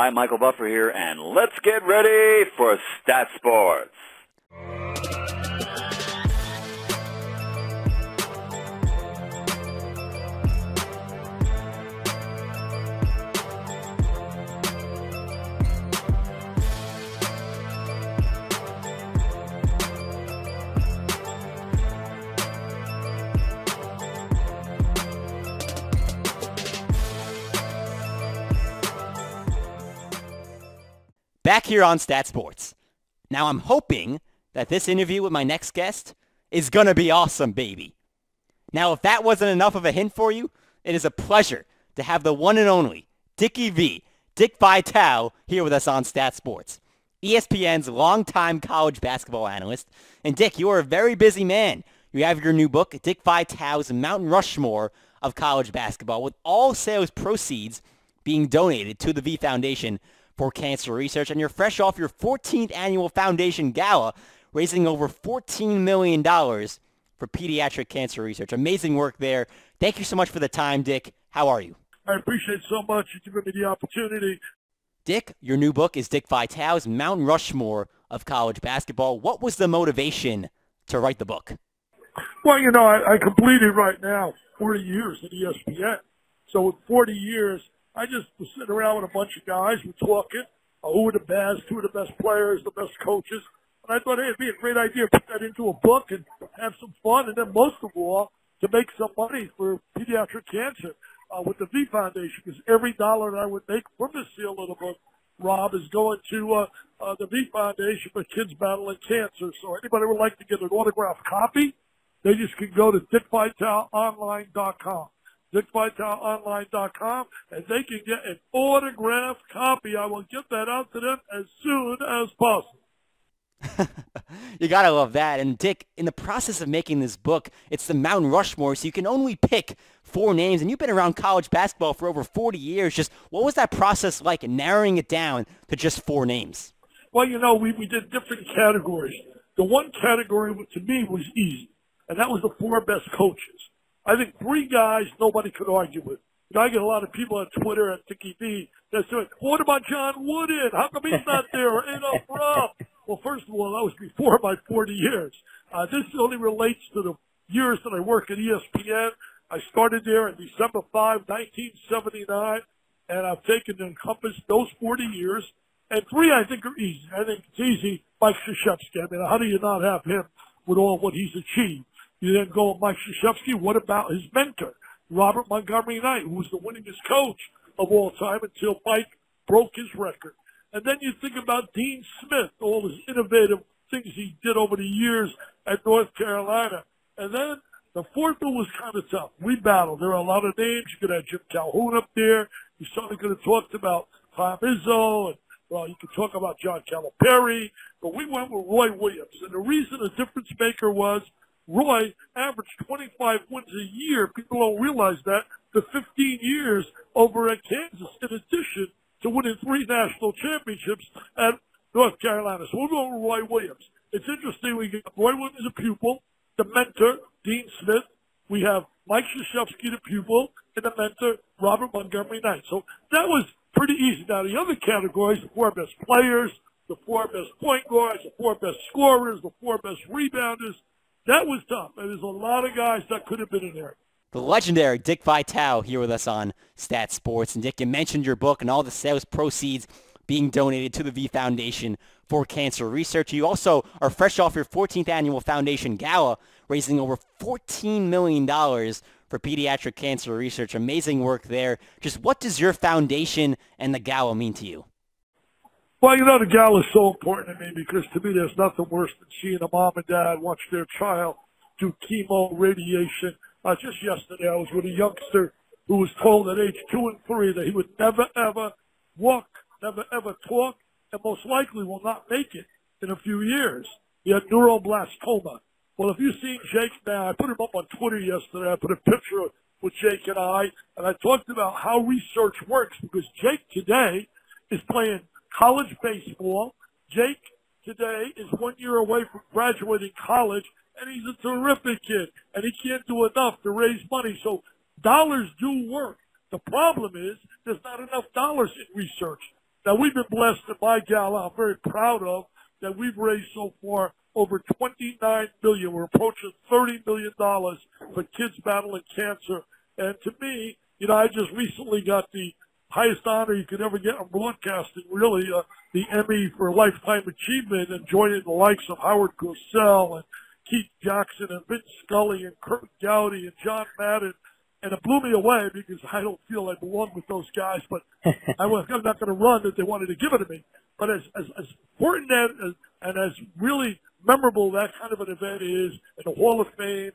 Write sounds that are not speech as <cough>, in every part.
Hi, Michael Buffer here, and let's get ready for Stat Sports. Back here on Stat Sports. Now, I'm hoping that this interview with my next guest is going to be awesome, baby. Now, if that wasn't enough of a hint for you, it is a pleasure to have the one and only Dickie V, Dick Vitale, here with us on Stat Sports. ESPN's longtime college basketball analyst. And Dick, you are a very busy man. You have your new book, Dick Vitale's Mountain Rushmore of College Basketball, with all sales proceeds being donated to the V Foundation for cancer research, and you're fresh off your 14th annual foundation gala, raising over $14 million for pediatric cancer research. Amazing work there. Thank you so much for the time, Dick. How are you? I appreciate so much you giving me the opportunity. Dick, your new book is Dick Vitale's Mountain Rushmore of college basketball. What was the motivation to write the book? Well, you know, I, I completed right now 40 years at ESPN. So with 40 years, I just was sitting around with a bunch of guys, we're talking, uh, who are the best, who are the best players, the best coaches. And I thought, hey, it'd be a great idea to put that into a book and have some fun, and then most of all, to make some money for pediatric cancer uh, with the V Foundation, because every dollar that I would make from the sale of the book, Rob, is going to uh, uh, the V Foundation for kids battling cancer. So anybody would like to get an autographed copy, they just can go to dickvitaleonline.com dickvitaleonline.com, and they can get an autographed copy. I will get that out to them as soon as possible. <laughs> you gotta love that. And Dick, in the process of making this book, it's the Mountain Rushmore, so you can only pick four names. And you've been around college basketball for over 40 years. Just what was that process like, narrowing it down to just four names? Well, you know, we, we did different categories. The one category to me was easy, and that was the four best coaches. I think three guys nobody could argue with. You know, I get a lot of people on Twitter at Dickie V that say, what about John Wooden? How come he's not there? Adolph Rupp? Well, first of all, that was before my 40 years. Uh, this only relates to the years that I work at ESPN. I started there in December 5, 1979, and I've taken to encompass those 40 years. And three, I think, are easy. I think it's easy. Mike Krzyzewski. I mean, how do you not have him with all what he's achieved? You then go with Mike Krzyzewski. What about his mentor, Robert Montgomery Knight, who was the winningest coach of all time until Mike broke his record? And then you think about Dean Smith, all his innovative things he did over the years at North Carolina. And then the fourth one was kind of tough. We battled. There are a lot of names. You could have Jim Calhoun up there. You certainly could have talked about Tom Izzo and well, you could talk about John Calipari, but we went with Roy Williams. And the reason a difference maker was Roy averaged 25 wins a year. People don't realize that. The 15 years over at Kansas, in addition to winning three national championships at North Carolina. So we're going with Roy Williams. It's interesting. We get Roy Williams, a pupil, the mentor, Dean Smith. We have Mike Krzyzewski, the pupil, and the mentor, Robert Montgomery Knight. So that was pretty easy. Now, the other categories, the four best players, the four best point guards, the four best scorers, the four best rebounders, that was tough. There's a lot of guys that could have been in there. The legendary Dick Vitale here with us on Stat Sports. And Dick, you mentioned your book and all the sales proceeds being donated to the V Foundation for Cancer Research. You also are fresh off your 14th annual foundation gala, raising over $14 million for pediatric cancer research. Amazing work there. Just what does your foundation and the gala mean to you? Well, you know, the gal is so important to me because to me there's nothing worse than seeing a mom and dad watch their child do chemo, radiation. Uh, just yesterday I was with a youngster who was told at age two and three that he would never ever walk, never ever talk, and most likely will not make it in a few years. He had neuroblastoma. Well, if you've seen Jake now, I put him up on Twitter yesterday. I put a picture with Jake and I, and I talked about how research works because Jake today is playing college baseball. Jake today is one year away from graduating college, and he's a terrific kid, and he can't do enough to raise money. So dollars do work. The problem is there's not enough dollars in research. Now we've been blessed at my gala. I'm very proud of that we've raised so far over 29 million. We're approaching 30 million dollars for kids battling cancer. And to me, you know, I just recently got the highest honor you could ever get in broadcasting, really, uh, the Emmy for Lifetime Achievement and joining the likes of Howard Cosell and Keith Jackson and Vince Scully and Curt Gowdy and John Madden. And it blew me away because I don't feel I belong with those guys, but <laughs> I was, I'm not going to run that they wanted to give it to me. But as, as, as important as, and as really memorable that kind of an event is in the Hall of Fame,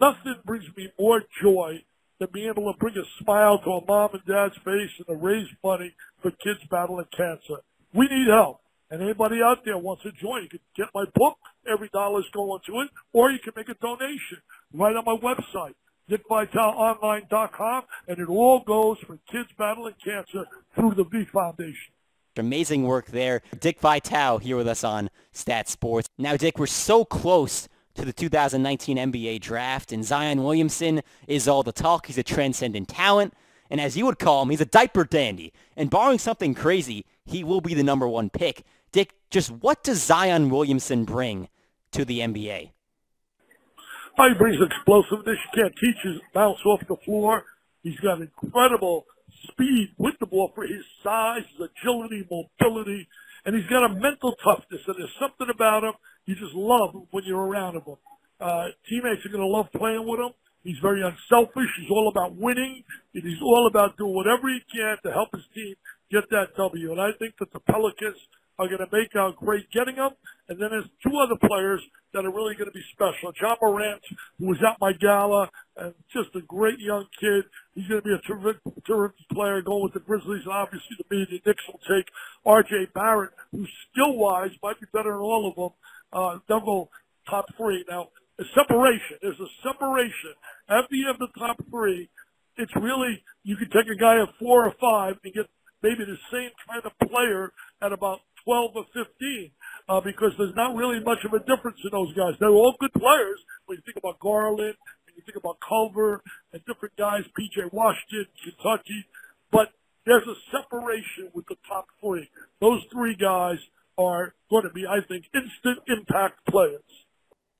nothing brings me more joy than be able to bring a smile to a mom and dad's face and to raise money for kids battling cancer. We need help. And anybody out there wants to join, you can get my book. Every dollar's going to it. Or you can make a donation right on my website, dickvitaleonline.com. And it all goes for kids battling cancer through the V Foundation. Amazing work there. Dick Vitale here with us on Stat Sports. Now, Dick, we're so close to the 2019 NBA draft, and Zion Williamson is all the talk. He's a transcendent talent, and as you would call him, he's a diaper dandy. And barring something crazy, he will be the number one pick. Dick, just what does Zion Williamson bring to the NBA? He brings explosiveness. You can't teach his bounce off the floor. He's got incredible speed with the ball for his size, his agility, mobility, and he's got a mental toughness. And there's something about him you just love when you're around him. Uh, teammates are going to love playing with him. He's very unselfish. He's all about winning. And he's all about doing whatever he can to help his team get that W. And I think that the Pelicans are going to make out great getting him. And then there's two other players that are really going to be special. Ja Morant, who was at my gala, and just a great young kid. He's going to be a terrific, terrific player going with the Grizzlies. And obviously the media, Knicks will take R.J. Barrett, who skill-wise might be better than all of them. Uh, go top three. Now, a separation. There's a separation. After you have the top three, it's really, you can take a guy at four or five and get maybe the same kind of player at about 12 or 15 uh, because there's not really much of a difference in those guys. They're all good players when you think about Garland and you think about Culver and different guys, P.J. Washington, Kentucky, but there's a separation with the top three. Those three guys are going to be, I think, instant impact players.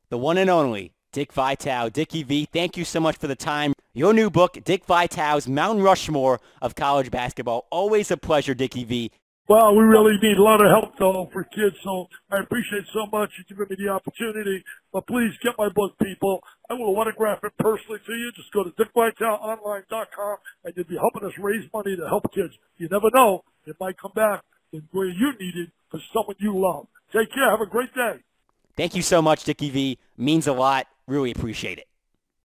The one and only Dick Vitale. Dickie V, thank you so much for the time. Your new book, Dick Vitale's Mount Rushmore of College Basketball. Always a pleasure, Dickie V. Well, we really need a lot of help, though, for kids, so I appreciate so much you giving me the opportunity. But please get my book, people. I will autograph it personally to you. Just go to dickvitaleonline.com, and you'll be helping us raise money to help kids. You never know. It might come back in where you need it for someone you love. Take care. Have a great day. Thank you so much, Dickie V. Means a lot. Really appreciate it.